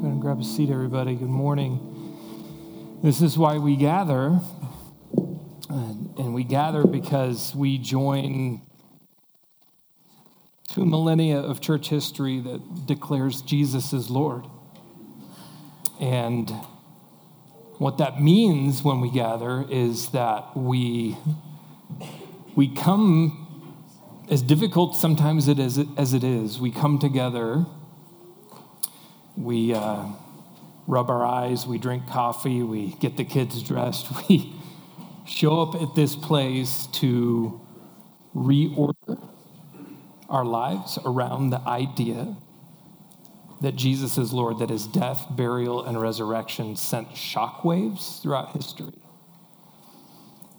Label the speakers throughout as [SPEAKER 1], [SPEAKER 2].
[SPEAKER 1] Go ahead and grab a seat, everybody. Good morning. This is why we gather. And we gather because we join two millennia of church history that declares Jesus is Lord. And what that means when we gather is that we, we come, as difficult sometimes it is, as it is, we come together we uh, rub our eyes, we drink coffee, we get the kids dressed, we show up at this place to reorder our lives around the idea that Jesus is Lord, that his death, burial, and resurrection sent shockwaves throughout history.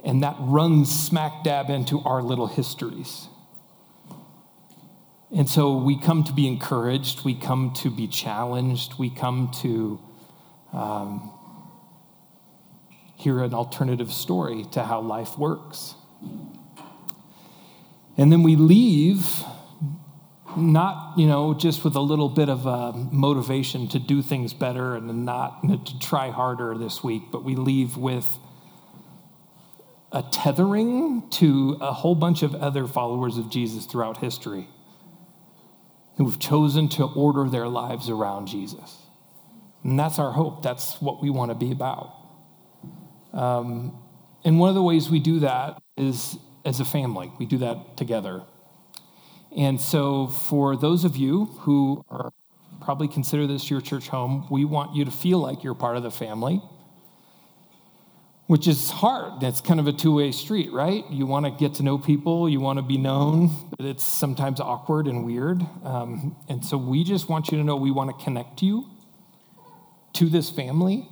[SPEAKER 1] And that runs smack dab into our little histories. And so we come to be encouraged, we come to be challenged, we come to um, hear an alternative story to how life works. And then we leave not, you know, just with a little bit of uh, motivation to do things better and not to try harder this week, but we leave with a tethering to a whole bunch of other followers of Jesus throughout history who've chosen to order their lives around Jesus. And that's our hope. That's what we want to be about. Um, and one of the ways we do that is as a family, we do that together. And so, for those of you who are probably consider this your church home, we want you to feel like you're part of the family which is hard. It's kind of a two way street, right? You want to get to know people, you want to be known, but it's sometimes awkward and weird. Um, and so we just want you to know we want to connect you to this family.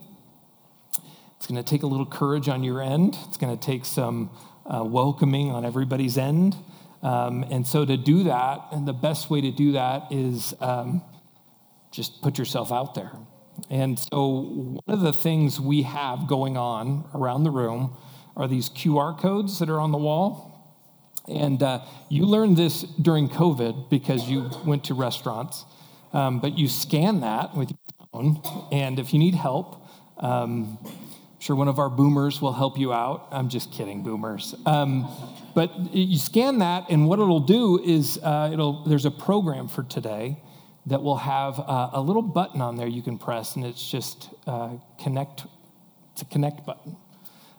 [SPEAKER 1] It's going to take a little courage on your end, it's going to take some uh, welcoming on everybody's end. Um, and so to do that, and the best way to do that is um, just put yourself out there. And so, one of the things we have going on around the room are these QR codes that are on the wall. And uh, you learned this during COVID because you went to restaurants, um, but you scan that with your phone. And if you need help, um, I'm sure one of our boomers will help you out. I'm just kidding, boomers. Um, but you scan that, and what it'll do is uh, it'll, there's a program for today that will have uh, a little button on there you can press, and it's just uh, connect. It's a connect button.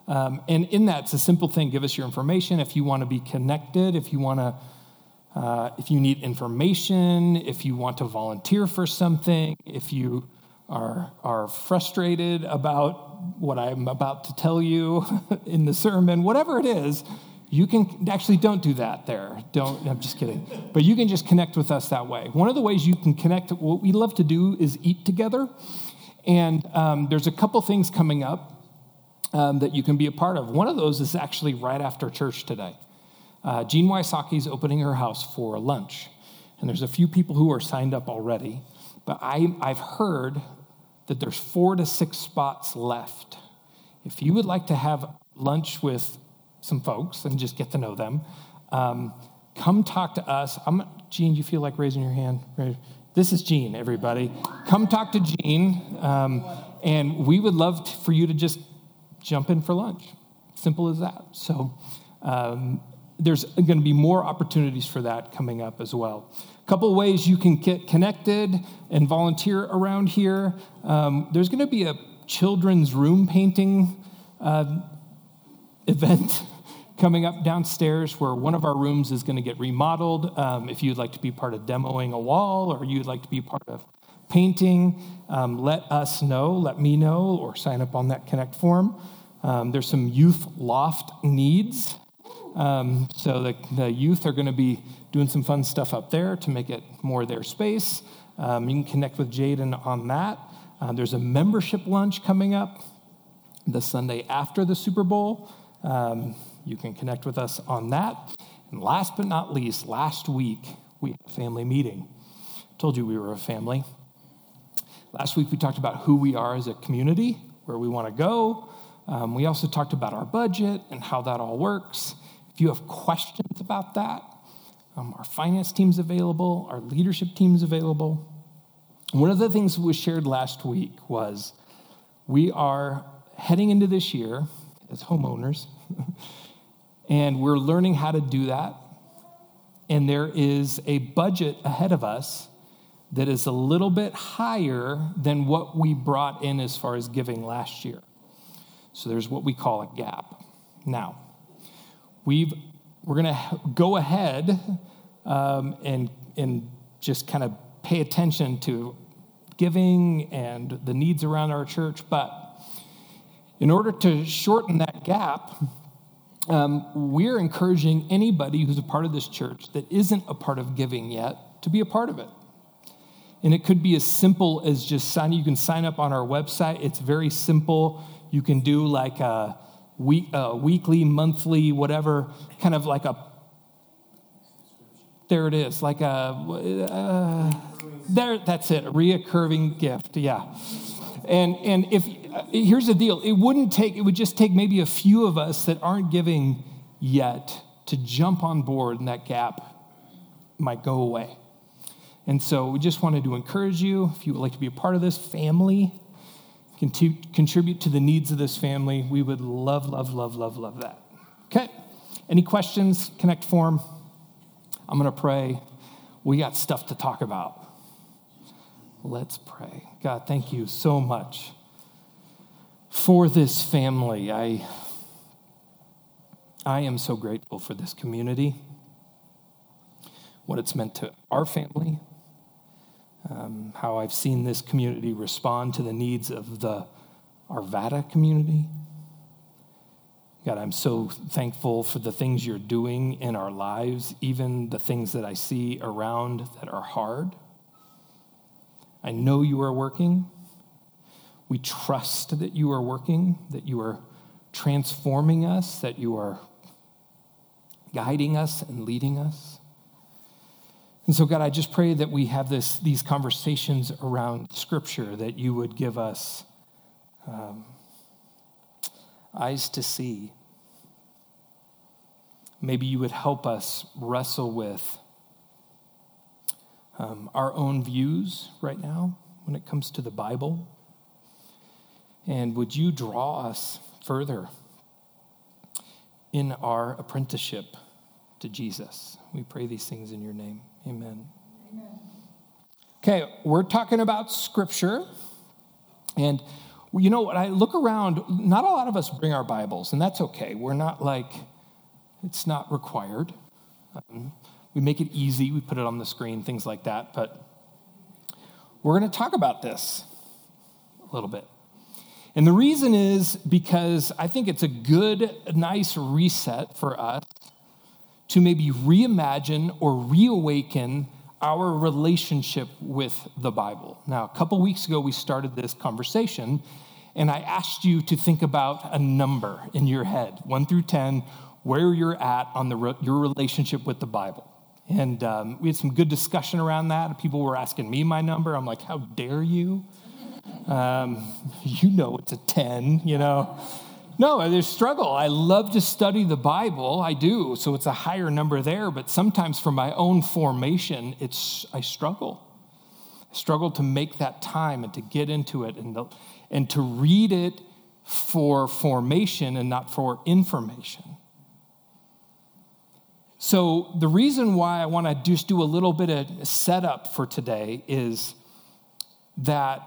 [SPEAKER 1] Um, and in that, it's a simple thing. Give us your information if you want to be connected, if you want to, uh, if you need information, if you want to volunteer for something, if you are are frustrated about what I'm about to tell you in the sermon, whatever it is, you can actually don't do that there. Don't, I'm just kidding. But you can just connect with us that way. One of the ways you can connect, what we love to do is eat together. And um, there's a couple things coming up um, that you can be a part of. One of those is actually right after church today. Uh, Jean Wysocki is opening her house for lunch. And there's a few people who are signed up already. But I, I've heard that there's four to six spots left. If you would like to have lunch with some folks and just get to know them. Um, come talk to us. I'm, Gene, you feel like raising your hand? This is Gene, everybody. Come talk to Gene, um, and we would love to, for you to just jump in for lunch. Simple as that. So um, there's going to be more opportunities for that coming up as well. A couple ways you can get connected and volunteer around here. Um, there's going to be a children's room painting uh, event coming up downstairs where one of our rooms is going to get remodeled. Um, if you'd like to be part of demoing a wall or you'd like to be part of painting, um, let us know, let me know, or sign up on that Connect form. Um, there's some youth loft needs. Um, so the, the, youth are going to be doing some fun stuff up there to make it more their space. Um, you can connect with Jaden on that. Uh, there's a membership lunch coming up the Sunday after the Super Bowl. Um, you can connect with us on that. And last but not least, last week we had a family meeting. I told you we were a family. Last week we talked about who we are as a community, where we want to go. Um, we also talked about our budget and how that all works. If you have questions about that, um, our finance team's available, our leadership team's available. one of the things that was shared last week was we are heading into this year as homeowners, and we're learning how to do that. And there is a budget ahead of us that is a little bit higher than what we brought in as far as giving last year. So there's what we call a gap. Now, we've, we're going to go ahead um, and, and just kind of pay attention to giving and the needs around our church. But in order to shorten that gap, um, we're encouraging anybody who's a part of this church that isn't a part of giving yet to be a part of it. And it could be as simple as just signing. You can sign up on our website. It's very simple. You can do like a, week, a weekly, monthly, whatever, kind of like a. There it is, like a. Uh, there, that's it, a reoccurring gift. Yeah, and and if here's the deal, it wouldn't take. It would just take maybe a few of us that aren't giving yet to jump on board, and that gap might go away. And so we just wanted to encourage you, if you would like to be a part of this family, contribute to the needs of this family, we would love, love, love, love, love that. Okay. Any questions? Connect form. I'm going to pray. We got stuff to talk about. Let's pray. God, thank you so much for this family. I, I am so grateful for this community, what it's meant to our family, um, how I've seen this community respond to the needs of the Arvada community. God, I'm so thankful for the things you're doing in our lives, even the things that I see around that are hard. I know you are working. We trust that you are working, that you are transforming us, that you are guiding us and leading us. And so, God, I just pray that we have this, these conversations around Scripture, that you would give us um, eyes to see. Maybe you would help us wrestle with um, our own views right now when it comes to the Bible. And would you draw us further in our apprenticeship to Jesus? We pray these things in your name. Amen. Amen. Okay, we're talking about scripture. And you know what? I look around, not a lot of us bring our Bibles, and that's okay. We're not like, it's not required. Um, we make it easy, we put it on the screen, things like that. But we're going to talk about this a little bit. And the reason is because I think it's a good, nice reset for us to maybe reimagine or reawaken our relationship with the Bible. Now, a couple weeks ago, we started this conversation, and I asked you to think about a number in your head, one through 10, where you're at on the, your relationship with the Bible. And um, we had some good discussion around that. People were asking me my number. I'm like, how dare you? Um, you know it's a 10, you know. No, there's struggle. I love to study the Bible. I do. So it's a higher number there, but sometimes for my own formation, it's I struggle. I struggle to make that time and to get into it and, and to read it for formation and not for information. So the reason why I want to just do a little bit of setup for today is that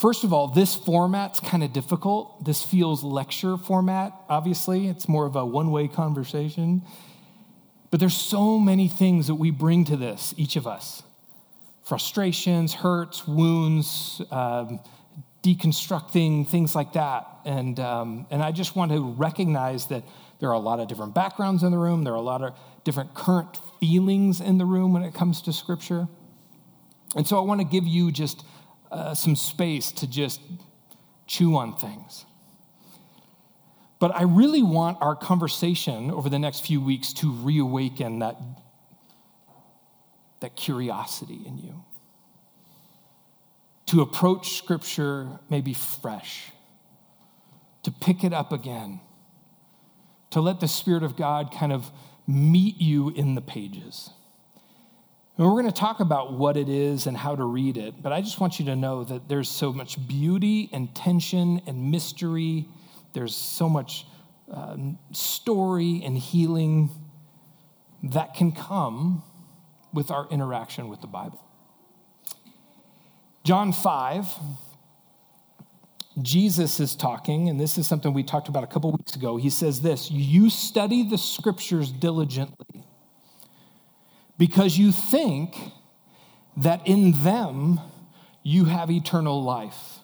[SPEAKER 1] First of all, this format's kind of difficult. This feels lecture format, obviously. It's more of a one way conversation. But there's so many things that we bring to this, each of us frustrations, hurts, wounds, um, deconstructing, things like that. And, um, and I just want to recognize that there are a lot of different backgrounds in the room, there are a lot of different current feelings in the room when it comes to Scripture. And so I want to give you just uh, some space to just chew on things. But I really want our conversation over the next few weeks to reawaken that, that curiosity in you. To approach Scripture maybe fresh, to pick it up again, to let the Spirit of God kind of meet you in the pages. And we're going to talk about what it is and how to read it, but I just want you to know that there's so much beauty and tension and mystery. There's so much uh, story and healing that can come with our interaction with the Bible. John 5, Jesus is talking, and this is something we talked about a couple weeks ago. He says this You study the scriptures diligently because you think that in them you have eternal life.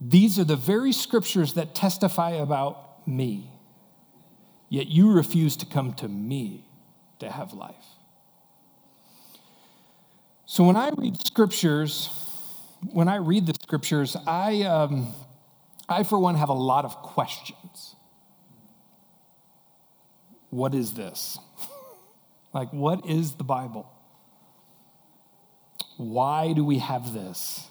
[SPEAKER 1] These are the very scriptures that testify about me, yet you refuse to come to me to have life. So when I read scriptures, when I read the scriptures, I, um, I for one have a lot of questions. What is this? like, what is the Bible? Why do we have this?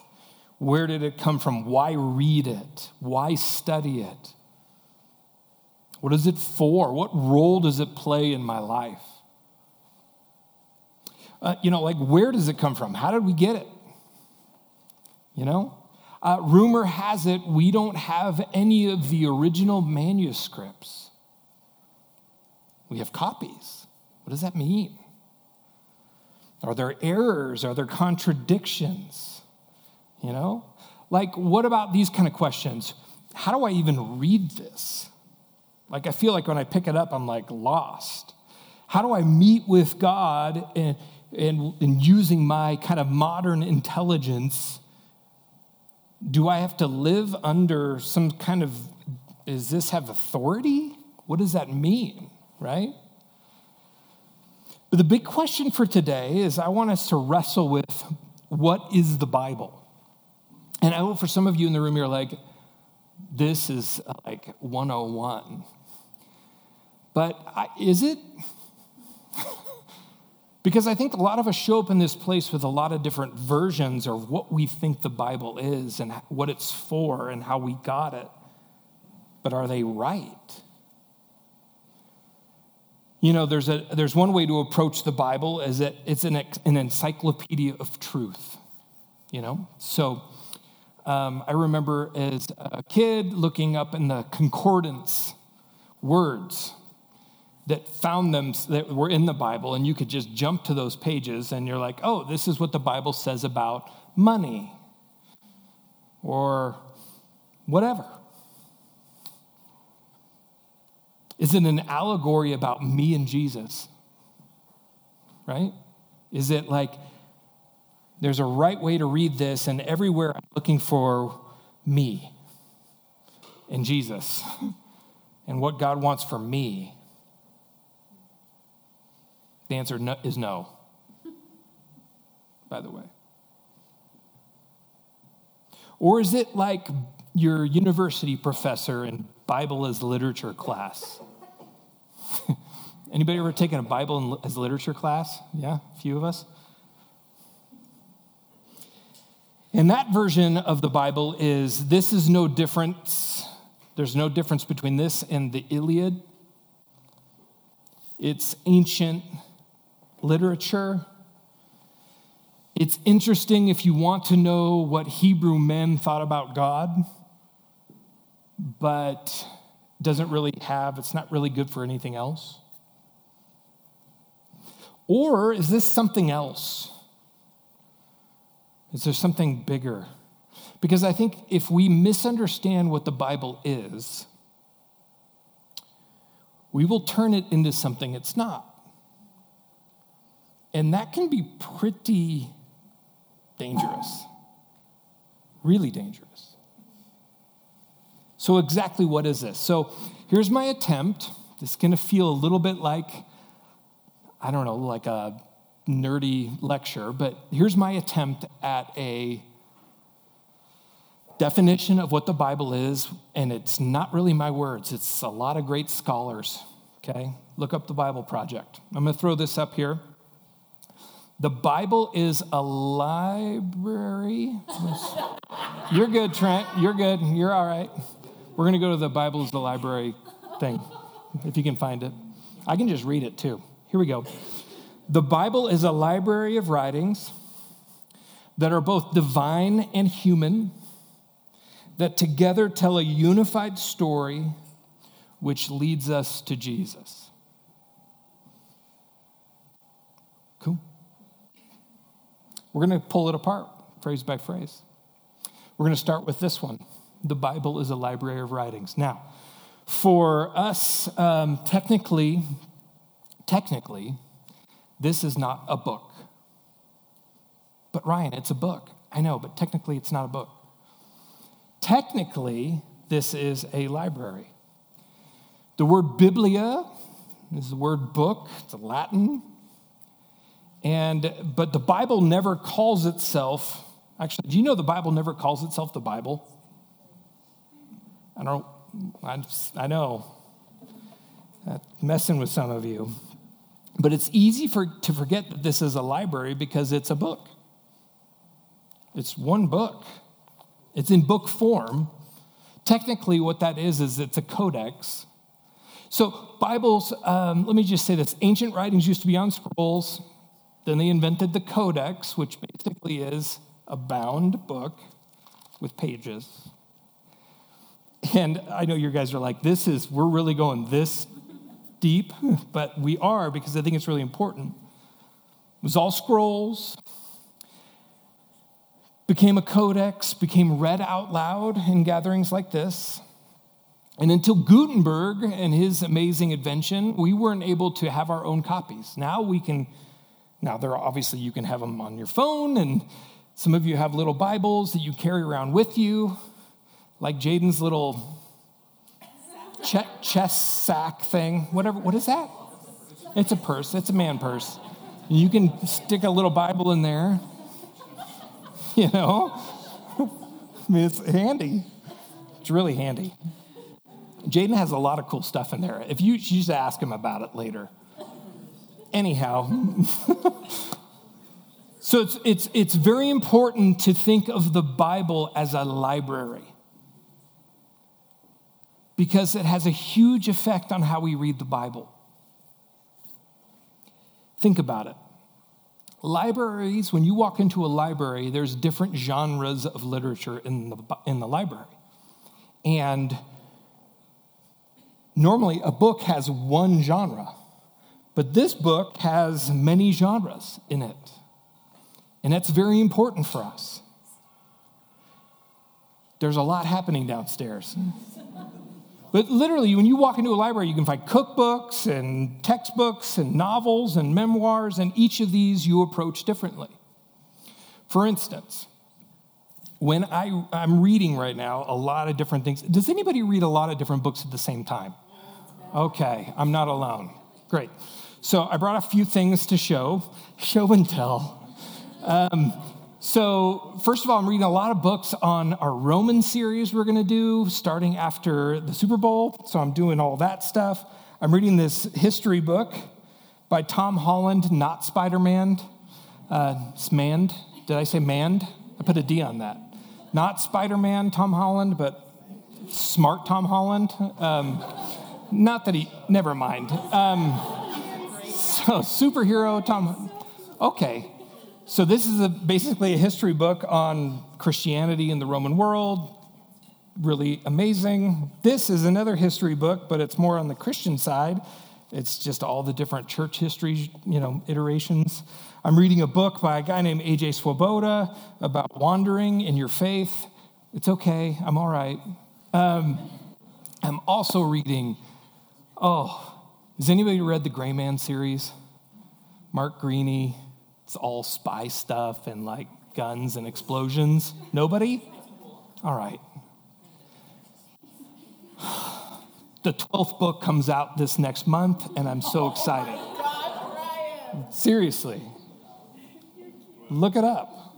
[SPEAKER 1] Where did it come from? Why read it? Why study it? What is it for? What role does it play in my life? Uh, you know, like, where does it come from? How did we get it? You know? Uh, rumor has it we don't have any of the original manuscripts. We have copies. What does that mean? Are there errors? Are there contradictions? You know? Like, what about these kind of questions? How do I even read this? Like, I feel like when I pick it up, I'm like lost. How do I meet with God and, and, and using my kind of modern intelligence? Do I have to live under some kind of, does this have authority? What does that mean, right? But the big question for today is I want us to wrestle with what is the Bible? And I know for some of you in the room, you're like, this is like 101. But is it? Because I think a lot of us show up in this place with a lot of different versions of what we think the Bible is and what it's for and how we got it. But are they right? You know, there's, a, there's one way to approach the Bible is that it's an, an encyclopedia of truth, you know? So um, I remember as a kid looking up in the concordance words that found them that were in the Bible, and you could just jump to those pages and you're like, oh, this is what the Bible says about money or whatever. Is it an allegory about me and Jesus? Right? Is it like there's a right way to read this, and everywhere I'm looking for me and Jesus and what God wants for me? The answer is no, by the way. Or is it like your university professor in Bible as literature class? Anybody ever taken a Bible as literature class? Yeah, a few of us. And that version of the Bible is this is no difference. There's no difference between this and the Iliad. It's ancient literature. It's interesting if you want to know what Hebrew men thought about God, but doesn't really have, it's not really good for anything else. Or is this something else? Is there something bigger? Because I think if we misunderstand what the Bible is, we will turn it into something it's not. And that can be pretty dangerous, really dangerous. So, exactly what is this? So, here's my attempt. This is going to feel a little bit like, I don't know, like a nerdy lecture, but here's my attempt at a definition of what the Bible is, and it's not really my words, it's a lot of great scholars. Okay? Look up the Bible Project. I'm going to throw this up here. The Bible is a library. You're good, Trent. You're good. You're all right. We're going to go to the Bible is the library thing, if you can find it. I can just read it too. Here we go. The Bible is a library of writings that are both divine and human, that together tell a unified story which leads us to Jesus. Cool. We're going to pull it apart, phrase by phrase. We're going to start with this one The Bible is a library of writings. Now, for us, um, technically, technically, this is not a book. But Ryan, it's a book. I know, but technically, it's not a book. Technically, this is a library. The word biblia is the word book, it's Latin. And but the Bible never calls itself, actually, do you know the Bible never calls itself the Bible? I don't I, I know. Messing with some of you. But it's easy for, to forget that this is a library because it's a book. It's one book. It's in book form. Technically, what that is, is it's a codex. So, Bibles, um, let me just say this ancient writings used to be on scrolls. Then they invented the codex, which basically is a bound book with pages. And I know you guys are like, this is, we're really going this deep, but we are because I think it's really important. It was all scrolls, became a codex, became read out loud in gatherings like this. And until Gutenberg and his amazing invention, we weren't able to have our own copies. Now we can, now there are obviously you can have them on your phone, and some of you have little Bibles that you carry around with you, like Jaden's little chest sack thing. Whatever, what is that? It's a purse, it's a man purse. You can stick a little Bible in there you know? I mean, it's handy. It's really handy. Jaden has a lot of cool stuff in there. If you, you just ask him about it later. Anyhow, so it's, it's, it's very important to think of the Bible as a library because it has a huge effect on how we read the Bible. Think about it. Libraries, when you walk into a library, there's different genres of literature in the, in the library. And normally a book has one genre, but this book has many genres in it. And that's very important for us. There's a lot happening downstairs. But literally, when you walk into a library, you can find cookbooks and textbooks and novels and memoirs, and each of these you approach differently. For instance, when I, I'm reading right now a lot of different things, does anybody read a lot of different books at the same time? Okay, I'm not alone. Great. So I brought a few things to show, show and tell. Um, so, first of all, I'm reading a lot of books on our Roman series we're going to do starting after the Super Bowl. So, I'm doing all that stuff. I'm reading this history book by Tom Holland, not Spider Man. Uh, it's Mand. Did I say Mand? I put a D on that. Not Spider Man, Tom Holland, but smart Tom Holland. Um, not that he, never mind. Um, so, superhero Tom. Okay, so, this is a, basically a history book on Christianity in the Roman world. Really amazing. This is another history book, but it's more on the Christian side. It's just all the different church history, you know, iterations. I'm reading a book by a guy named AJ Swoboda about wandering in your faith. It's okay, I'm all right. Um, I'm also reading, oh, has anybody read the Gray Man series? Mark Greaney, it's all spy stuff and like guns and explosions. Nobody? All right. The 12th book comes out this next month, and I'm so excited. Seriously. Look it up.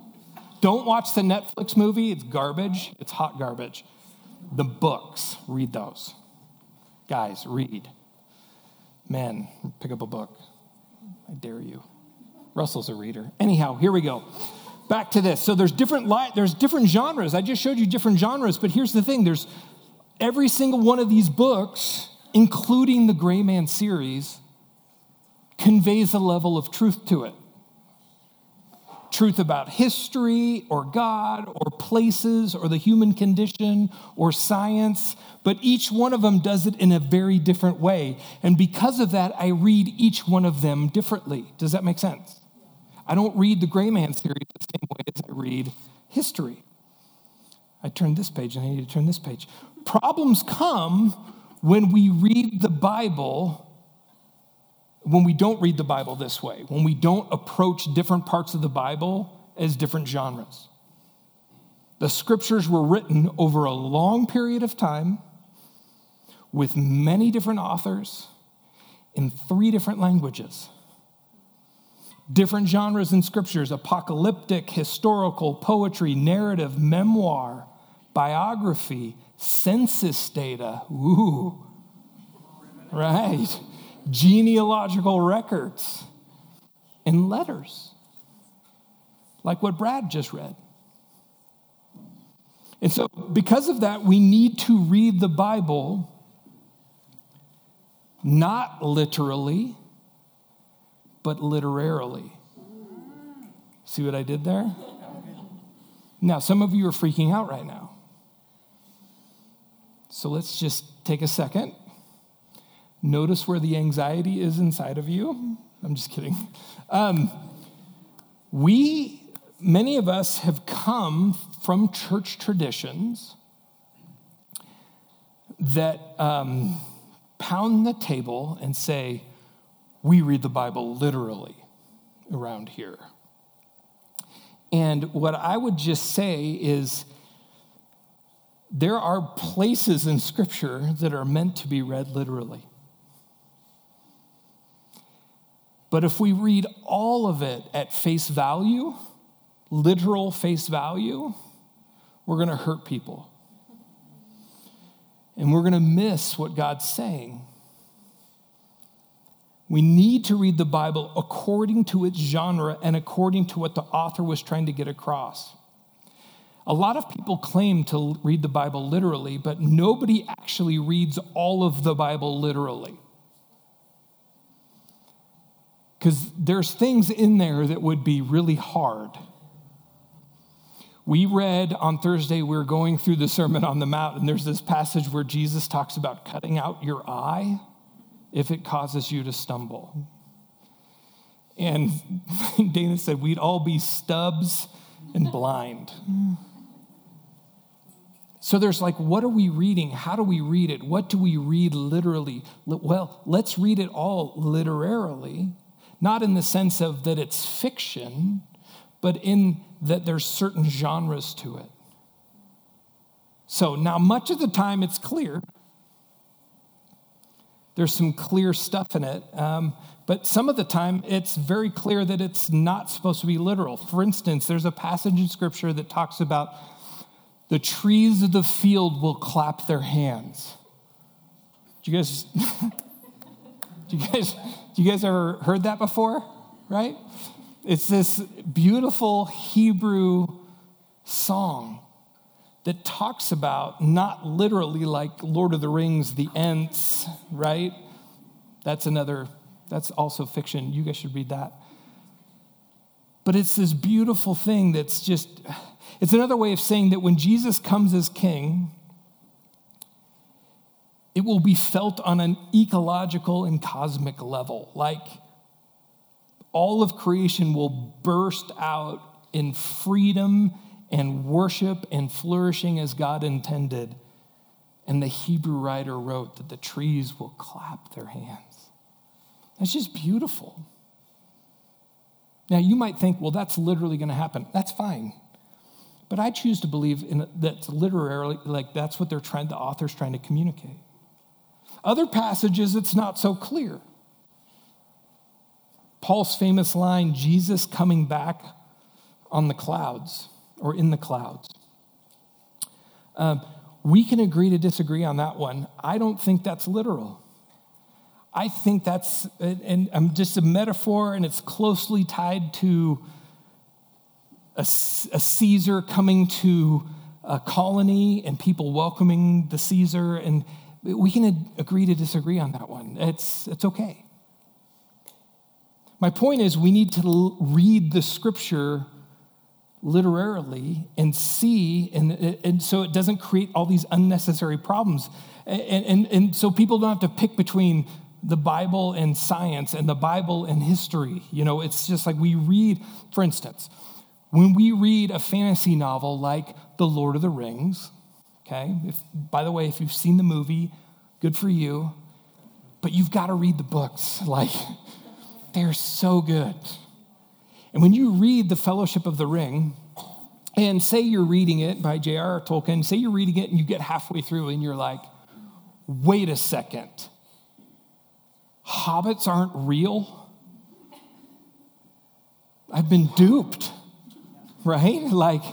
[SPEAKER 1] Don't watch the Netflix movie, it's garbage. It's hot garbage. The books, read those. Guys, read. Men, pick up a book. I dare you. Russell's a reader. Anyhow, here we go. Back to this. So there's different li- there's different genres. I just showed you different genres, but here's the thing: there's every single one of these books, including the Gray Man series, conveys a level of truth to it truth about history or God or places or the human condition or science, but each one of them does it in a very different way. And because of that, I read each one of them differently. Does that make sense? I don't read the Gray Man series the same way as I read history. I turn this page and I need to turn this page. Problems come when we read the Bible when we don't read the Bible this way, when we don't approach different parts of the Bible as different genres. The scriptures were written over a long period of time with many different authors in three different languages. Different genres in scriptures apocalyptic, historical, poetry, narrative, memoir, biography, census data. Ooh, right genealogical records and letters, like what Brad just read. And so, because of that, we need to read the Bible not literally, but literarily. See what I did there? Now, some of you are freaking out right now. So let's just take a second Notice where the anxiety is inside of you. I'm just kidding. Um, we, many of us, have come from church traditions that um, pound the table and say, we read the Bible literally around here. And what I would just say is, there are places in Scripture that are meant to be read literally. But if we read all of it at face value, literal face value, we're going to hurt people. And we're going to miss what God's saying. We need to read the Bible according to its genre and according to what the author was trying to get across. A lot of people claim to read the Bible literally, but nobody actually reads all of the Bible literally because there's things in there that would be really hard. We read on Thursday, we are going through the Sermon on the Mount, and there's this passage where Jesus talks about cutting out your eye if it causes you to stumble. And Dana said we'd all be stubs and blind. So there's like, what are we reading? How do we read it? What do we read literally? Well, let's read it all literarily not in the sense of that it's fiction, but in that there's certain genres to it. So now, much of the time, it's clear. There's some clear stuff in it, um, but some of the time, it's very clear that it's not supposed to be literal. For instance, there's a passage in Scripture that talks about the trees of the field will clap their hands. Do you guys? do you guys? You guys ever heard that before? Right? It's this beautiful Hebrew song that talks about not literally like Lord of the Rings, the Ents, right? That's another, that's also fiction. You guys should read that. But it's this beautiful thing that's just, it's another way of saying that when Jesus comes as king, it will be felt on an ecological and cosmic level. Like all of creation will burst out in freedom and worship and flourishing as God intended. And the Hebrew writer wrote that the trees will clap their hands. That's just beautiful. Now, you might think, well, that's literally going to happen. That's fine. But I choose to believe in that's literally like that's what they're trying, the author's trying to communicate. Other passages, it's not so clear. Paul's famous line, Jesus coming back on the clouds or in the clouds. Um, we can agree to disagree on that one. I don't think that's literal. I think that's and I'm just a metaphor, and it's closely tied to a, a Caesar coming to a colony and people welcoming the Caesar, and we can agree to disagree on that one. It's, it's okay. My point is, we need to l- read the scripture literarily and see, and, and so it doesn't create all these unnecessary problems. And, and, and so people don't have to pick between the Bible and science and the Bible and history. You know, it's just like we read, for instance, when we read a fantasy novel like The Lord of the Rings, okay, if, by the way, if you've seen the movie, good for you, but you've got to read the books. Like, they're so good. And when you read The Fellowship of the Ring, and say you're reading it by J.R.R. Tolkien, say you're reading it and you get halfway through and you're like, wait a second, hobbits aren't real? I've been duped, right? Like,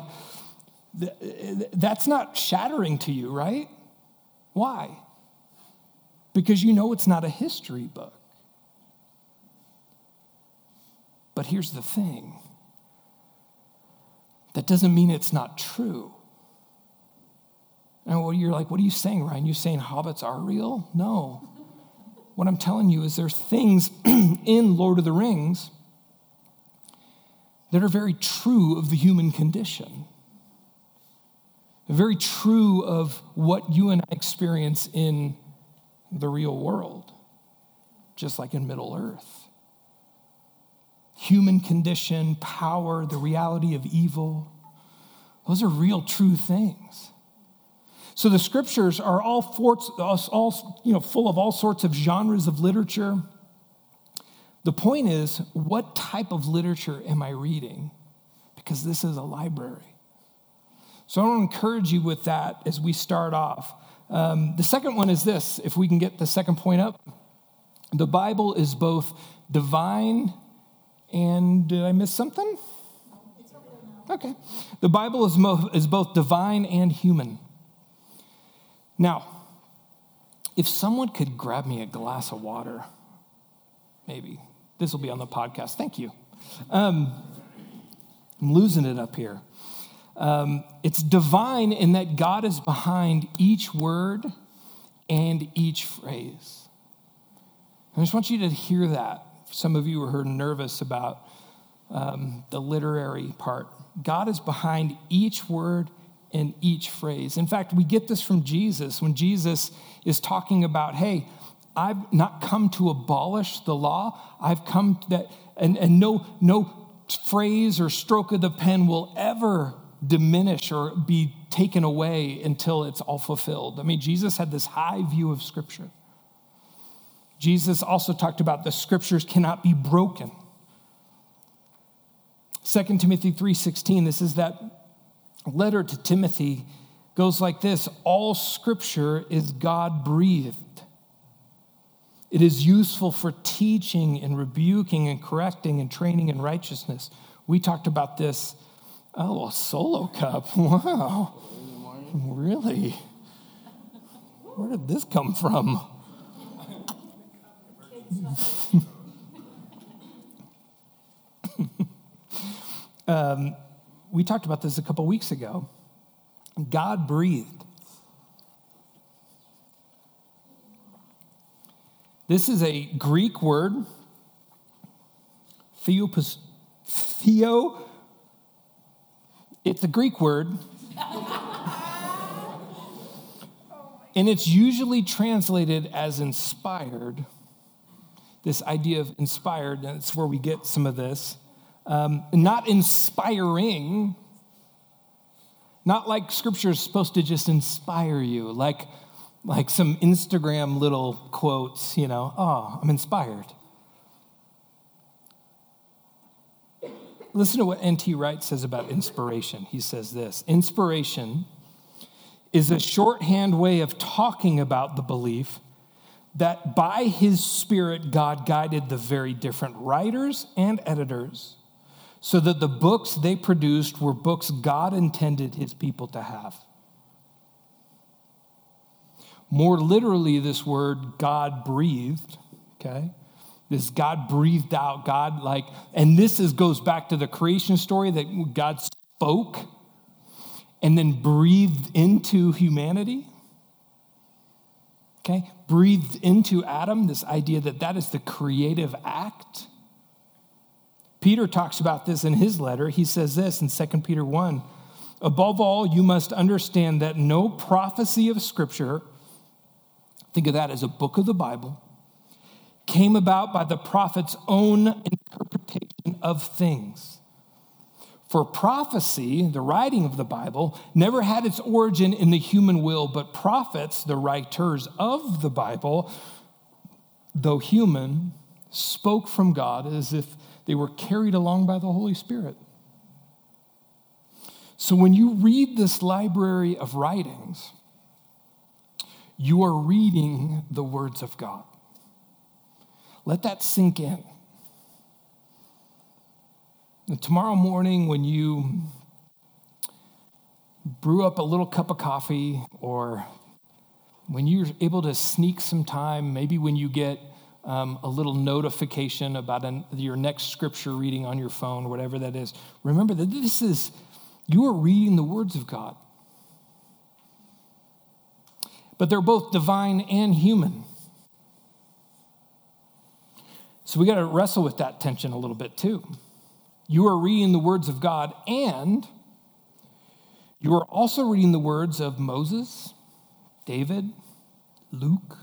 [SPEAKER 1] that's not shattering to you, right? Why? Because you know it's not a history book. But here's the thing that doesn't mean it's not true. And you're like, what are you saying, Ryan? You saying hobbits are real? No. What I'm telling you is there's things in Lord of the Rings that are very true of the human condition. Very true of what you and I experience in the real world, just like in Middle Earth human condition, power, the reality of evil. Those are real, true things. So the scriptures are all, forts, all you know, full of all sorts of genres of literature. The point is, what type of literature am I reading? Because this is a library. So I want to encourage you with that as we start off. Um, the second one is this if we can get the second point up. The Bible is both divine and did I miss something? Okay. The Bible is, mo- is both divine and human. Now, if someone could grab me a glass of water, maybe. This will be on the podcast. Thank you. Um, I'm losing it up here. Um, it's divine in that God is behind each word and each phrase. I just want you to hear that. Some of you are nervous about um, the literary part. God is behind each word and each phrase. In fact, we get this from Jesus when Jesus is talking about, hey, I've not come to abolish the law. I've come that, and, and no, no phrase or stroke of the pen will ever diminish or be taken away until it's all fulfilled. I mean, Jesus had this high view of Scripture. Jesus also talked about the scriptures cannot be broken. 2 Timothy 3:16 this is that letter to Timothy goes like this all scripture is God breathed it is useful for teaching and rebuking and correcting and training in righteousness we talked about this oh a solo cup wow really where did this come from um, we talked about this a couple weeks ago. God breathed. This is a Greek word, theopneustos, theo. It's a Greek word. and it's usually translated as inspired this idea of inspired, and it's where we get some of this. Um, not inspiring, not like scripture is supposed to just inspire you, like, like some Instagram little quotes, you know, oh, I'm inspired. Listen to what N.T. Wright says about inspiration. He says this Inspiration is a shorthand way of talking about the belief that by his Spirit, God guided the very different writers and editors so that the books they produced were books God intended his people to have. More literally, this word God breathed, okay? This God breathed out, God like, and this is goes back to the creation story that God spoke and then breathed into humanity okay, breathed into Adam this idea that that is the creative act. Peter talks about this in his letter. He says this in 2 Peter 1 Above all, you must understand that no prophecy of Scripture, think of that as a book of the Bible, came about by the prophet's own interpretation of things. For prophecy, the writing of the Bible, never had its origin in the human will, but prophets, the writers of the Bible, though human, spoke from God as if they were carried along by the Holy Spirit. So when you read this library of writings, you are reading the words of God. Let that sink in. And tomorrow morning, when you brew up a little cup of coffee, or when you're able to sneak some time, maybe when you get um, a little notification about an, your next scripture reading on your phone, whatever that is, remember that this is you are reading the words of God. But they're both divine and human. So we got to wrestle with that tension a little bit too. You are reading the words of God, and you are also reading the words of Moses, David, Luke,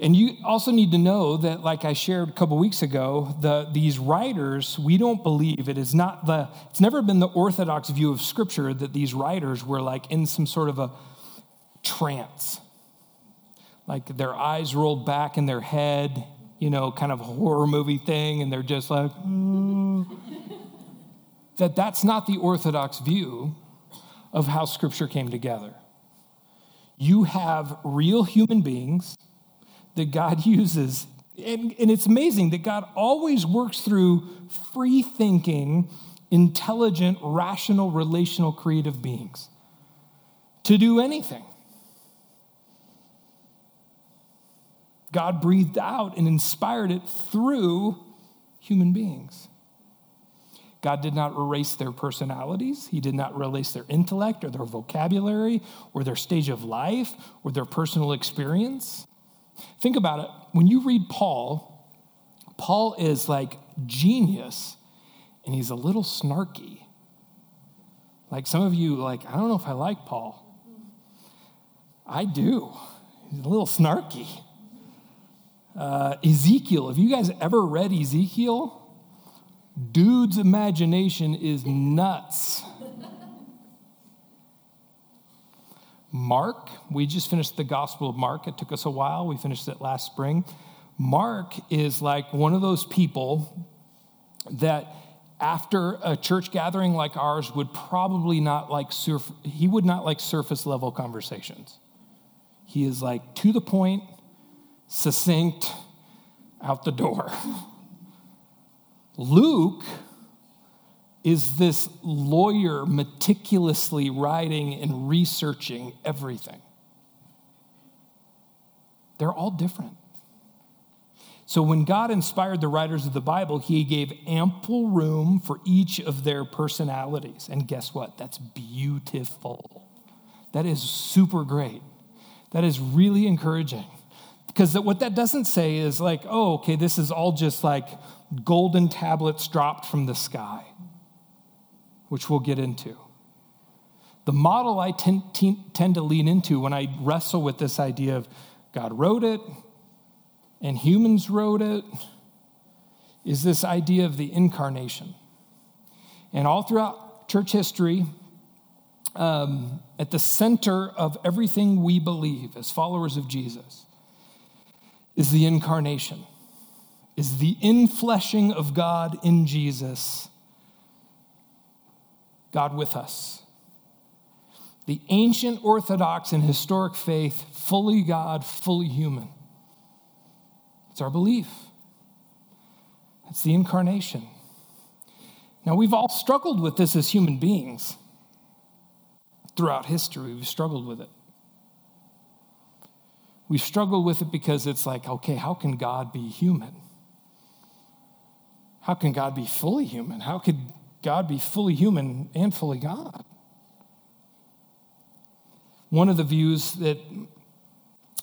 [SPEAKER 1] And you also need to know that, like I shared a couple weeks ago, the, these writers, we don't believe it is not the, it's never been the orthodox view of Scripture that these writers were like in some sort of a trance. Like their eyes rolled back in their head, you know, kind of horror movie thing, and they're just like, mm. that that's not the orthodox view of how Scripture came together. You have real human beings that God uses. And, and it's amazing that God always works through free thinking, intelligent, rational, relational, creative beings to do anything. God breathed out and inspired it through human beings. God did not erase their personalities. He did not erase their intellect or their vocabulary or their stage of life or their personal experience. Think about it. When you read Paul, Paul is like genius and he's a little snarky. Like some of you, like, I don't know if I like Paul. I do. He's a little snarky. Uh, Ezekiel, have you guys ever read Ezekiel? Dude's imagination is nuts. Mark, we just finished the Gospel of Mark. It took us a while. We finished it last spring. Mark is like one of those people that after a church gathering like ours would probably not like surf he would not like surface level conversations. He is like to the point, succinct, out the door. Luke is this lawyer meticulously writing and researching everything. They're all different. So, when God inspired the writers of the Bible, He gave ample room for each of their personalities. And guess what? That's beautiful. That is super great. That is really encouraging. Because what that doesn't say is like, oh, okay, this is all just like golden tablets dropped from the sky which we'll get into. The model I tend, tend to lean into when I wrestle with this idea of God wrote it and humans wrote it is this idea of the incarnation. And all throughout church history, um, at the center of everything we believe as followers of Jesus is the incarnation, is the infleshing of God in Jesus God with us. The ancient Orthodox and historic faith, fully God, fully human. It's our belief. It's the incarnation. Now, we've all struggled with this as human beings throughout history. We've struggled with it. We've struggled with it because it's like, okay, how can God be human? How can God be fully human? How could God be fully human and fully God. One of the views that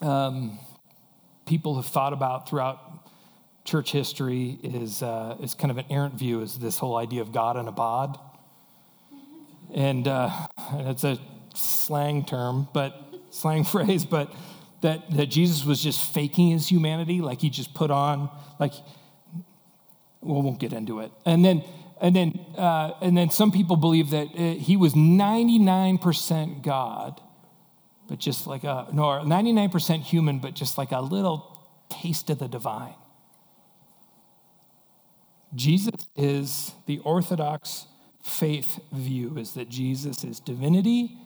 [SPEAKER 1] um, people have thought about throughout church history is, uh, is kind of an errant view, is this whole idea of God in a bod. And uh, it's a slang term, but slang phrase, but that, that Jesus was just faking his humanity, like he just put on, like, well, we won't get into it. And then, and then, uh, and then some people believe that uh, he was 99% God, but just like a, no, 99% human, but just like a little taste of the divine. Jesus is the Orthodox faith view is that Jesus is divinity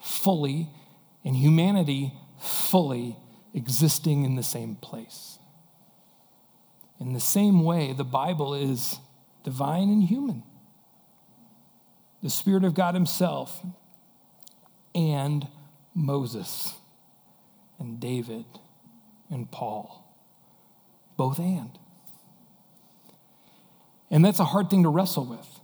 [SPEAKER 1] fully and humanity fully existing in the same place. In the same way, the Bible is divine and human. The Spirit of God Himself and Moses and David and Paul. Both and. And that's a hard thing to wrestle with.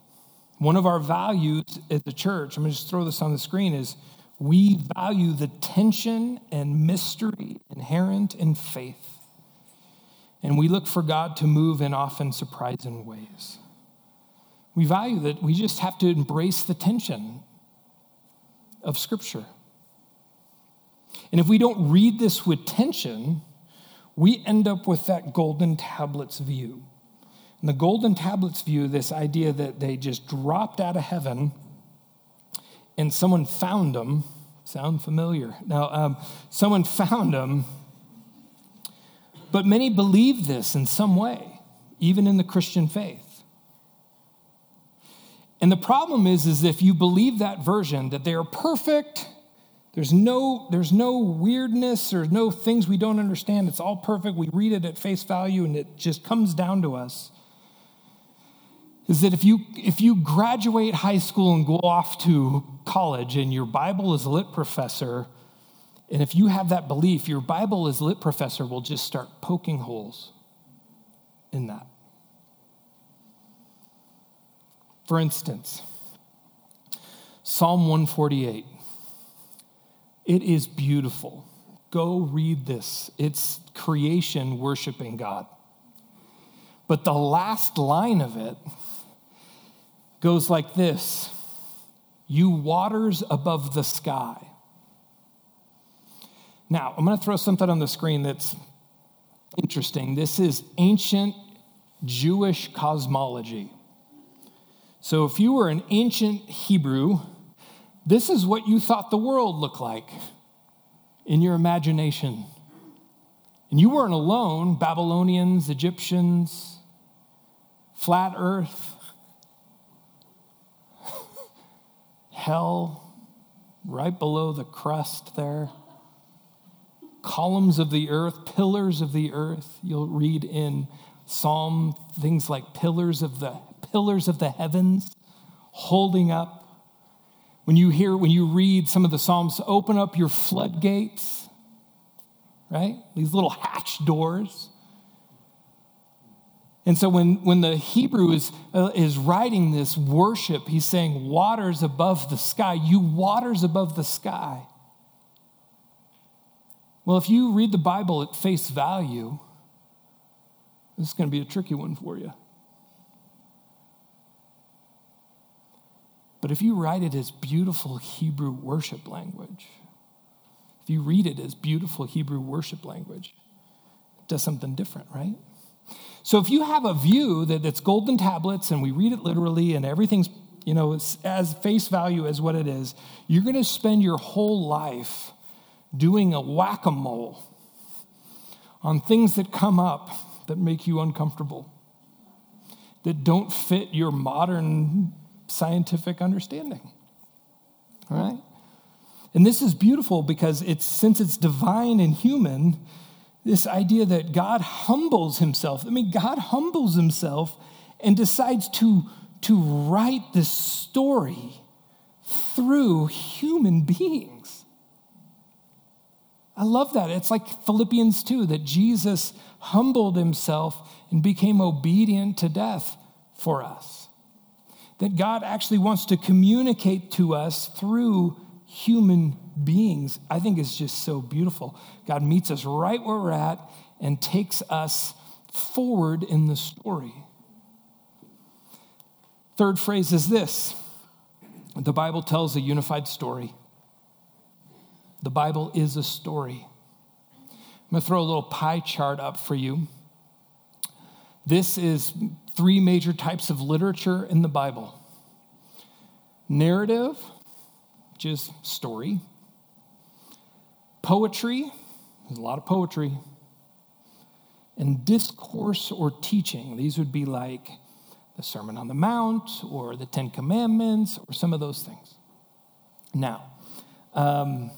[SPEAKER 1] One of our values at the church, I'm going to just throw this on the screen, is we value the tension and mystery inherent in faith. And we look for God to move in often surprising ways. We value that we just have to embrace the tension of Scripture. And if we don't read this with tension, we end up with that golden tablets view. And the golden tablets view, this idea that they just dropped out of heaven and someone found them. Sound familiar? Now, um, someone found them, but many believe this in some way, even in the Christian faith. And the problem is, is if you believe that version, that they are perfect, there's no, there's no weirdness, there's no things we don't understand, it's all perfect, we read it at face value, and it just comes down to us is that if you if you graduate high school and go off to college and your Bible is lit professor, and if you have that belief, your Bible is lit professor will just start poking holes in that. For instance, Psalm 148. It is beautiful. Go read this. It's creation worshiping God. But the last line of it goes like this You waters above the sky. Now, I'm going to throw something on the screen that's interesting. This is ancient Jewish cosmology. So, if you were an ancient Hebrew, this is what you thought the world looked like in your imagination. And you weren't alone Babylonians, Egyptians, flat earth, hell right below the crust there. Columns of the earth, pillars of the earth. You'll read in Psalm things like pillars of the pillars of the heavens holding up. When you hear, when you read some of the Psalms, open up your floodgates, right? These little hatch doors. And so when, when the Hebrew is, uh, is writing this worship, he's saying, waters above the sky, you waters above the sky. Well, if you read the Bible at face value, this is going to be a tricky one for you. But if you write it as beautiful Hebrew worship language, if you read it as beautiful Hebrew worship language, it does something different, right? So if you have a view that it's golden tablets and we read it literally and everything's, you know, as face value as what it is, you're going to spend your whole life doing a whack a mole on things that come up that make you uncomfortable, that don't fit your modern scientific understanding. All right? And this is beautiful because it's since it's divine and human, this idea that God humbles himself. I mean, God humbles himself and decides to, to write this story through human beings. I love that. It's like Philippians 2 that Jesus humbled himself and became obedient to death for us. That God actually wants to communicate to us through human beings, I think is just so beautiful. God meets us right where we're at and takes us forward in the story. Third phrase is this the Bible tells a unified story. The Bible is a story. I'm going to throw a little pie chart up for you. This is three major types of literature in the Bible narrative, which is story, poetry, there's a lot of poetry, and discourse or teaching. These would be like the Sermon on the Mount or the Ten Commandments or some of those things. Now, um,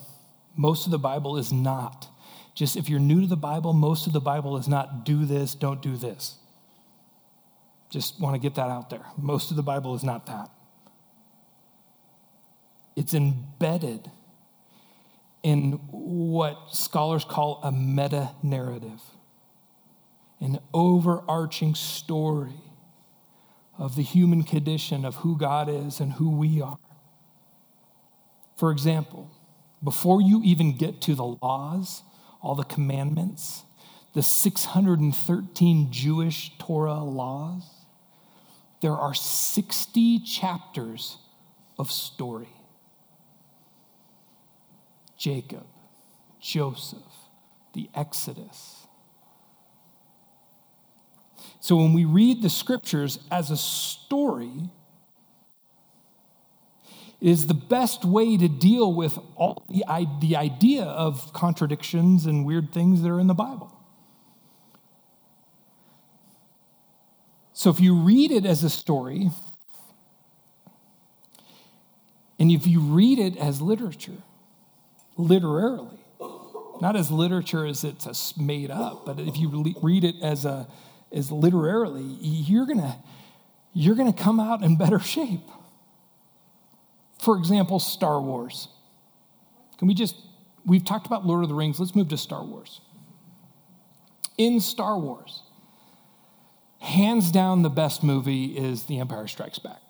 [SPEAKER 1] most of the Bible is not. Just if you're new to the Bible, most of the Bible is not do this, don't do this. Just want to get that out there. Most of the Bible is not that. It's embedded in what scholars call a meta narrative, an overarching story of the human condition of who God is and who we are. For example, before you even get to the laws, all the commandments, the 613 Jewish Torah laws, there are 60 chapters of story. Jacob, Joseph, the Exodus. So when we read the scriptures as a story, it is the best way to deal with all the, the idea of contradictions and weird things that are in the Bible. So if you read it as a story, and if you read it as literature, literarily, not as literature as it's made up, but if you read it as a as literarily, you're gonna you're gonna come out in better shape. For example, Star Wars. Can we just we've talked about Lord of the Rings, let's move to Star Wars. In Star Wars, hands down the best movie is The Empire Strikes Back.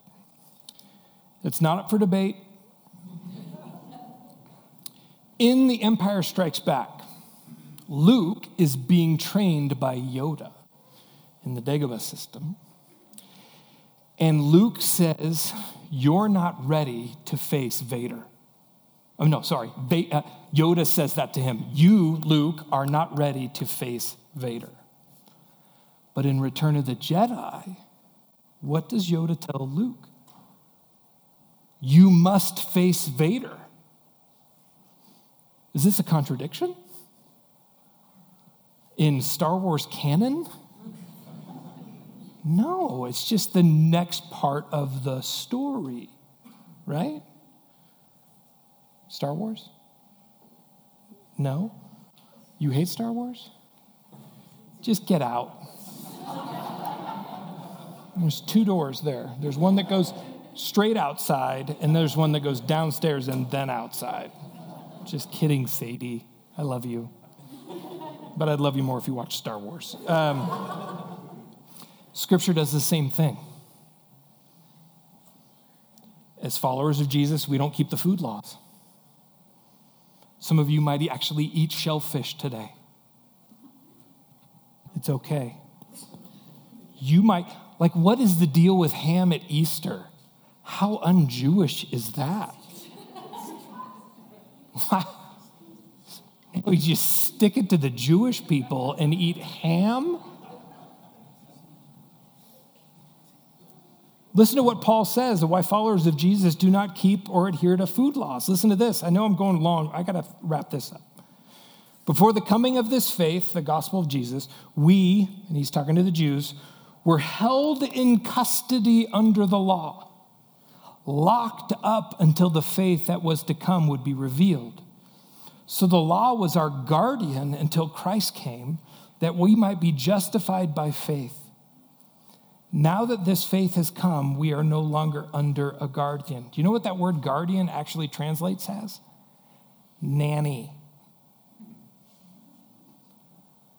[SPEAKER 1] It's not up for debate in The Empire Strikes Back, Luke is being trained by Yoda in the Dagobah system. And Luke says, You're not ready to face Vader. Oh, no, sorry. Uh, Yoda says that to him. You, Luke, are not ready to face Vader. But in Return of the Jedi, what does Yoda tell Luke? You must face Vader. Is this a contradiction? In Star Wars canon? No, it's just the next part of the story, right? Star Wars? No? You hate Star Wars? Just get out. There's two doors there. There's one that goes straight outside, and there's one that goes downstairs and then outside. Just kidding, Sadie. I love you. But I'd love you more if you watched Star Wars. Um, scripture does the same thing. As followers of Jesus, we don't keep the food laws. Some of you might actually eat shellfish today. It's okay. You might, like, what is the deal with ham at Easter? How un Jewish is that? we just stick it to the Jewish people and eat ham? Listen to what Paul says why followers of Jesus do not keep or adhere to food laws. Listen to this. I know I'm going long. I got to wrap this up. Before the coming of this faith, the gospel of Jesus, we, and he's talking to the Jews, were held in custody under the law locked up until the faith that was to come would be revealed. So the law was our guardian until Christ came, that we might be justified by faith. Now that this faith has come, we are no longer under a guardian. Do you know what that word guardian actually translates as? Nanny.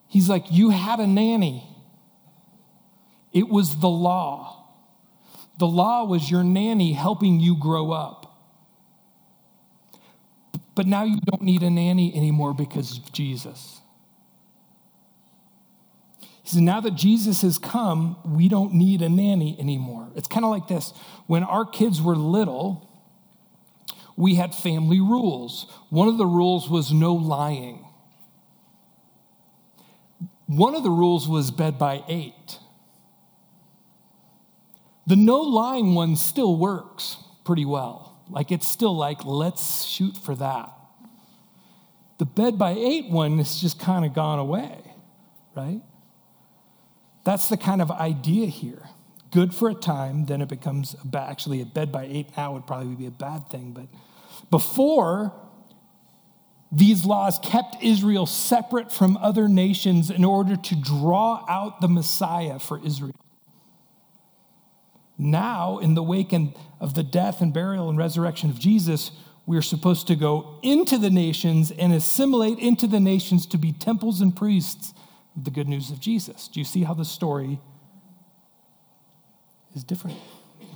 [SPEAKER 1] He's like, You had a nanny. It was the law. The law was your nanny helping you grow up. But now you don't need a nanny anymore because of Jesus. He said, now that Jesus has come, we don't need a nanny anymore. It's kind of like this when our kids were little, we had family rules. One of the rules was no lying. One of the rules was bed by eight. The no lying one still works pretty well. Like it's still like, let's shoot for that. The bed by eight one has just kind of gone away, right? That's the kind of idea here. Good for a time, then it becomes a bad, actually a bed by eight now would probably be a bad thing. But before, these laws kept Israel separate from other nations in order to draw out the Messiah for Israel. Now, in the wake of the death and burial and resurrection of Jesus, we're supposed to go into the nations and assimilate into the nations to be temples and priests of the good news of Jesus. Do you see how the story is different,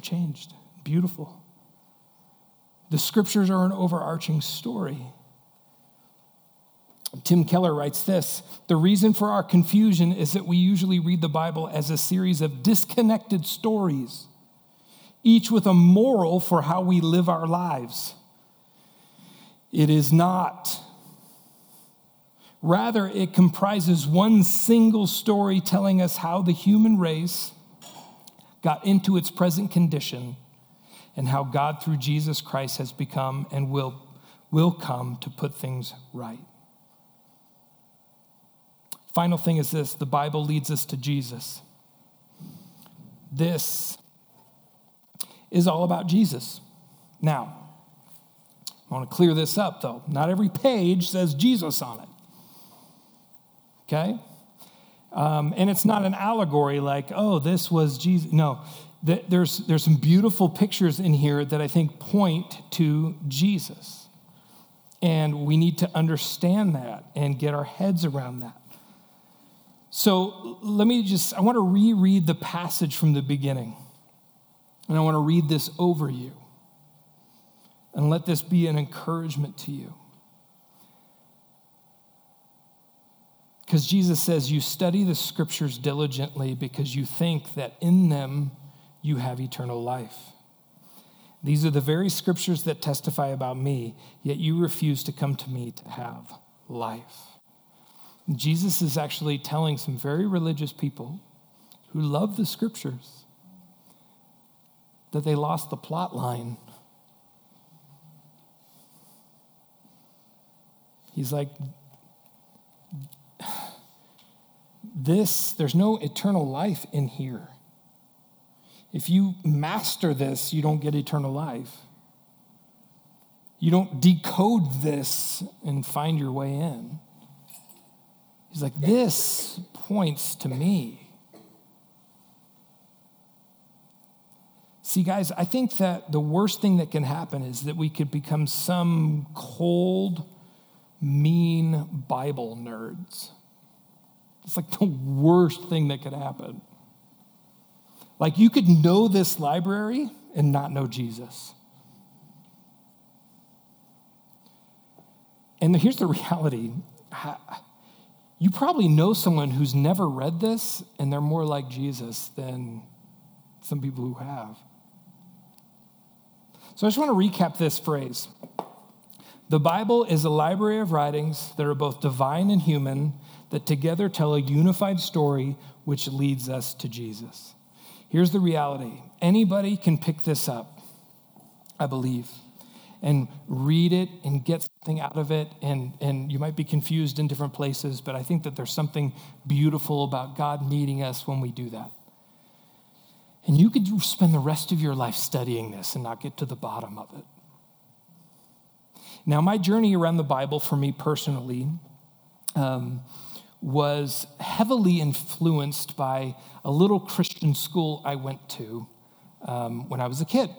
[SPEAKER 1] changed, beautiful? The scriptures are an overarching story. Tim Keller writes this The reason for our confusion is that we usually read the Bible as a series of disconnected stories, each with a moral for how we live our lives. It is not. Rather, it comprises one single story telling us how the human race got into its present condition and how God, through Jesus Christ, has become and will, will come to put things right. Final thing is this the Bible leads us to Jesus. This is all about Jesus. Now, I want to clear this up though. Not every page says Jesus on it. Okay? Um, and it's not an allegory like, oh, this was Jesus. No, there's, there's some beautiful pictures in here that I think point to Jesus. And we need to understand that and get our heads around that. So let me just, I want to reread the passage from the beginning. And I want to read this over you. And let this be an encouragement to you. Because Jesus says, You study the scriptures diligently because you think that in them you have eternal life. These are the very scriptures that testify about me, yet you refuse to come to me to have life. Jesus is actually telling some very religious people who love the scriptures that they lost the plot line. He's like, this, there's no eternal life in here. If you master this, you don't get eternal life. You don't decode this and find your way in. He's like, this points to me. See, guys, I think that the worst thing that can happen is that we could become some cold, mean Bible nerds. It's like the worst thing that could happen. Like, you could know this library and not know Jesus. And here's the reality you probably know someone who's never read this, and they're more like Jesus than some people who have. So I just want to recap this phrase. The Bible is a library of writings that are both divine and human, that together tell a unified story which leads us to Jesus. Here's the reality anybody can pick this up, I believe and read it and get something out of it. And, and you might be confused in different places, but I think that there's something beautiful about God meeting us when we do that. And you could spend the rest of your life studying this and not get to the bottom of it. Now, my journey around the Bible for me personally um, was heavily influenced by a little Christian school I went to um, when I was a kid.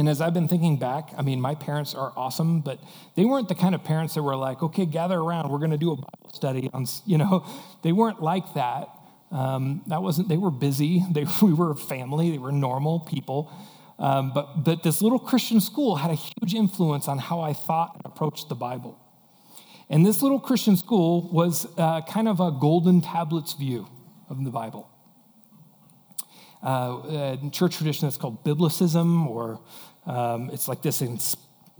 [SPEAKER 1] And as I've been thinking back, I mean, my parents are awesome, but they weren't the kind of parents that were like, okay, gather around, we're going to do a Bible study on, you know, they weren't like that. Um, that wasn't, they were busy. They, we were a family, they were normal people. Um, but, but this little Christian school had a huge influence on how I thought and approached the Bible. And this little Christian school was uh, kind of a golden tablets view. of the Bible. Uh, in church tradition, that's called biblicism, or um, it's like this,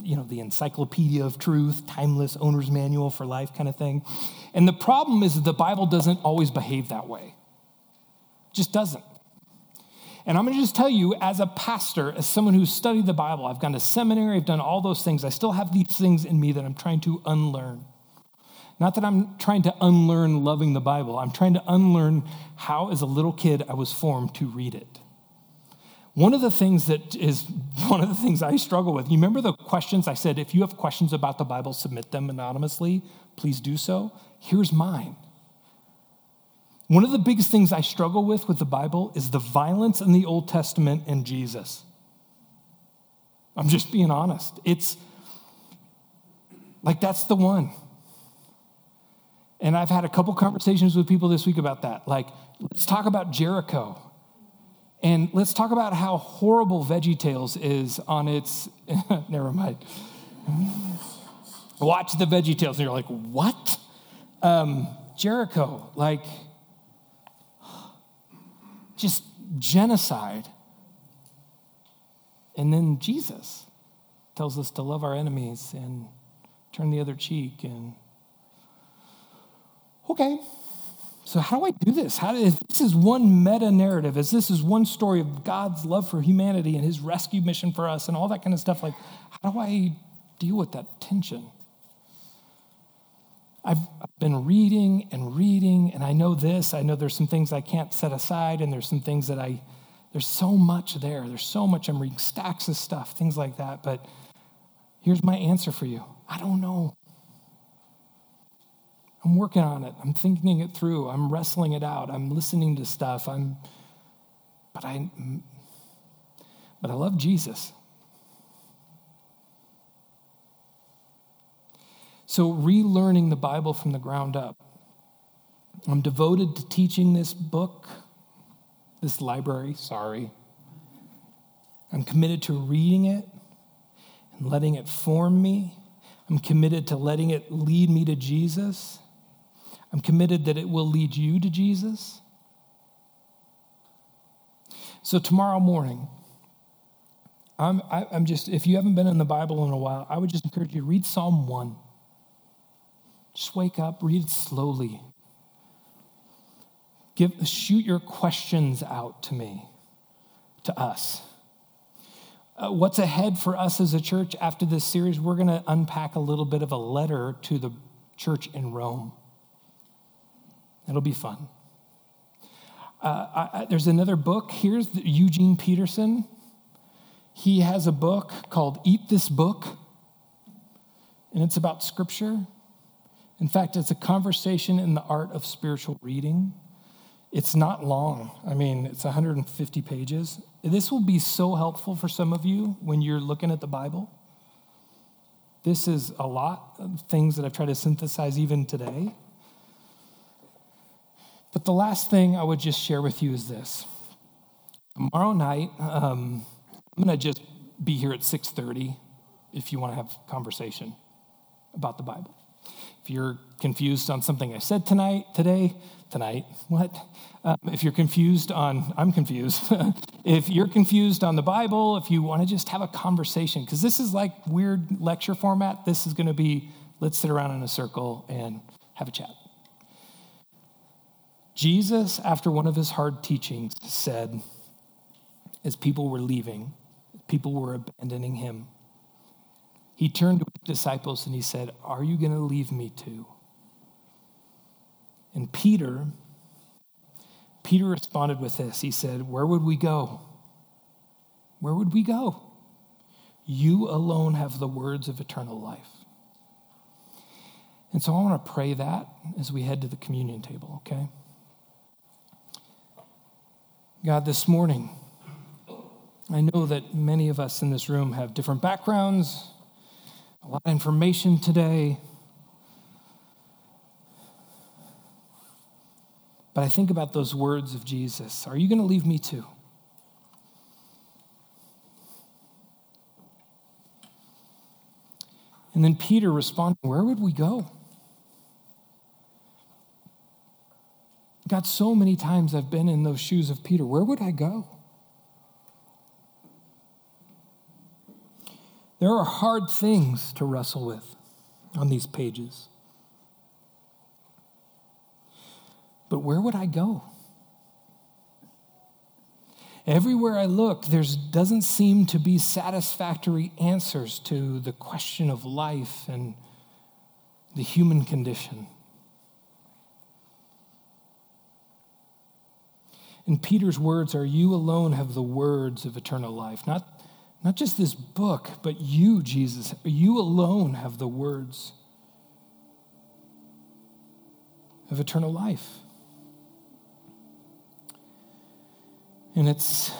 [SPEAKER 1] you know, the encyclopedia of truth, timeless owner's manual for life kind of thing. And the problem is that the Bible doesn't always behave that way. It just doesn't. And I'm going to just tell you, as a pastor, as someone who's studied the Bible, I've gone to seminary, I've done all those things. I still have these things in me that I'm trying to unlearn. Not that I'm trying to unlearn loving the Bible, I'm trying to unlearn how, as a little kid, I was formed to read it. One of the things that is one of the things I struggle with, you remember the questions I said, if you have questions about the Bible, submit them anonymously, please do so. Here's mine. One of the biggest things I struggle with with the Bible is the violence in the Old Testament and Jesus. I'm just being honest. It's like that's the one. And I've had a couple conversations with people this week about that. Like, let's talk about Jericho. And let's talk about how horrible Veggie Tales is on its. never mind. Watch the Veggie Tales, and you're like, what? Um, Jericho, like, just genocide. And then Jesus tells us to love our enemies and turn the other cheek and okay, so how do I do this? How do, this is one meta narrative, as this is one story of God's love for humanity and his rescue mission for us and all that kind of stuff. Like, how do I deal with that tension? I've been reading and reading, and I know this. I know there's some things I can't set aside, and there's some things that I, there's so much there. There's so much. I'm reading stacks of stuff, things like that. But here's my answer for you I don't know. I'm working on it. I'm thinking it through. I'm wrestling it out. I'm listening to stuff. I'm but I but I love Jesus. So relearning the Bible from the ground up. I'm devoted to teaching this book, this library, sorry. I'm committed to reading it and letting it form me. I'm committed to letting it lead me to Jesus. I'm committed that it will lead you to Jesus. So, tomorrow morning, I'm, I, i am just, if you haven't been in the Bible in a while, I would just encourage you to read Psalm 1. Just wake up, read it slowly. Give, shoot your questions out to me, to us. Uh, what's ahead for us as a church after this series? We're going to unpack a little bit of a letter to the church in Rome. It'll be fun. Uh, I, there's another book. Here's the, Eugene Peterson. He has a book called Eat This Book, and it's about scripture. In fact, it's a conversation in the art of spiritual reading. It's not long. I mean, it's 150 pages. This will be so helpful for some of you when you're looking at the Bible. This is a lot of things that I've tried to synthesize even today. But the last thing I would just share with you is this. Tomorrow night, um, I'm going to just be here at 6:30 if you want to have conversation about the Bible. If you're confused on something I said tonight, today, tonight, what? Um, if you're confused on, I'm confused. if you're confused on the Bible, if you want to just have a conversation, because this is like weird lecture format, this is going to be let's sit around in a circle and have a chat. Jesus, after one of his hard teachings, said, as people were leaving, people were abandoning him, he turned to his disciples and he said, Are you going to leave me too? And Peter, Peter responded with this. He said, Where would we go? Where would we go? You alone have the words of eternal life. And so I want to pray that as we head to the communion table, okay? God, this morning, I know that many of us in this room have different backgrounds, a lot of information today. But I think about those words of Jesus Are you going to leave me too? And then Peter responded, Where would we go? God, so many times I've been in those shoes of Peter. Where would I go? There are hard things to wrestle with on these pages. But where would I go? Everywhere I look, there doesn't seem to be satisfactory answers to the question of life and the human condition. And Peter's words are You alone have the words of eternal life. Not, not just this book, but you, Jesus. You alone have the words of eternal life. And it's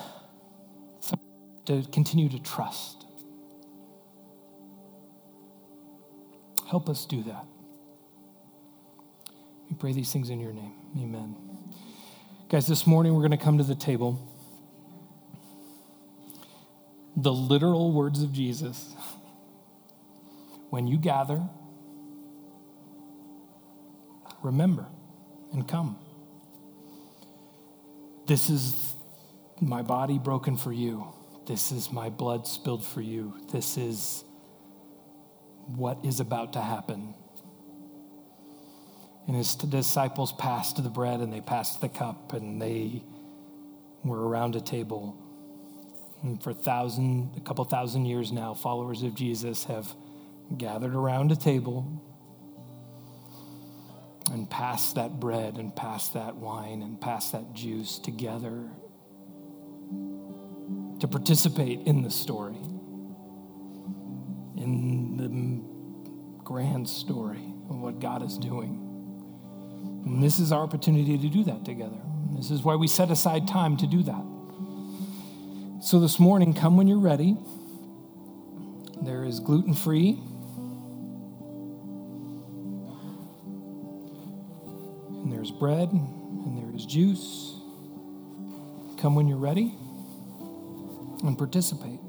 [SPEAKER 1] to continue to trust. Help us do that. We pray these things in your name. Amen. Guys, this morning we're going to come to the table. The literal words of Jesus. When you gather, remember and come. This is my body broken for you. This is my blood spilled for you. This is what is about to happen. And his disciples passed the bread and they passed the cup and they were around a table. And for thousand, a couple thousand years now, followers of Jesus have gathered around a table and passed that bread and passed that wine and passed that juice together to participate in the story, in the grand story of what God is doing. And this is our opportunity to do that together. This is why we set aside time to do that. So this morning, come when you're ready. There is gluten free. And there's bread, and there is juice. Come when you're ready and participate.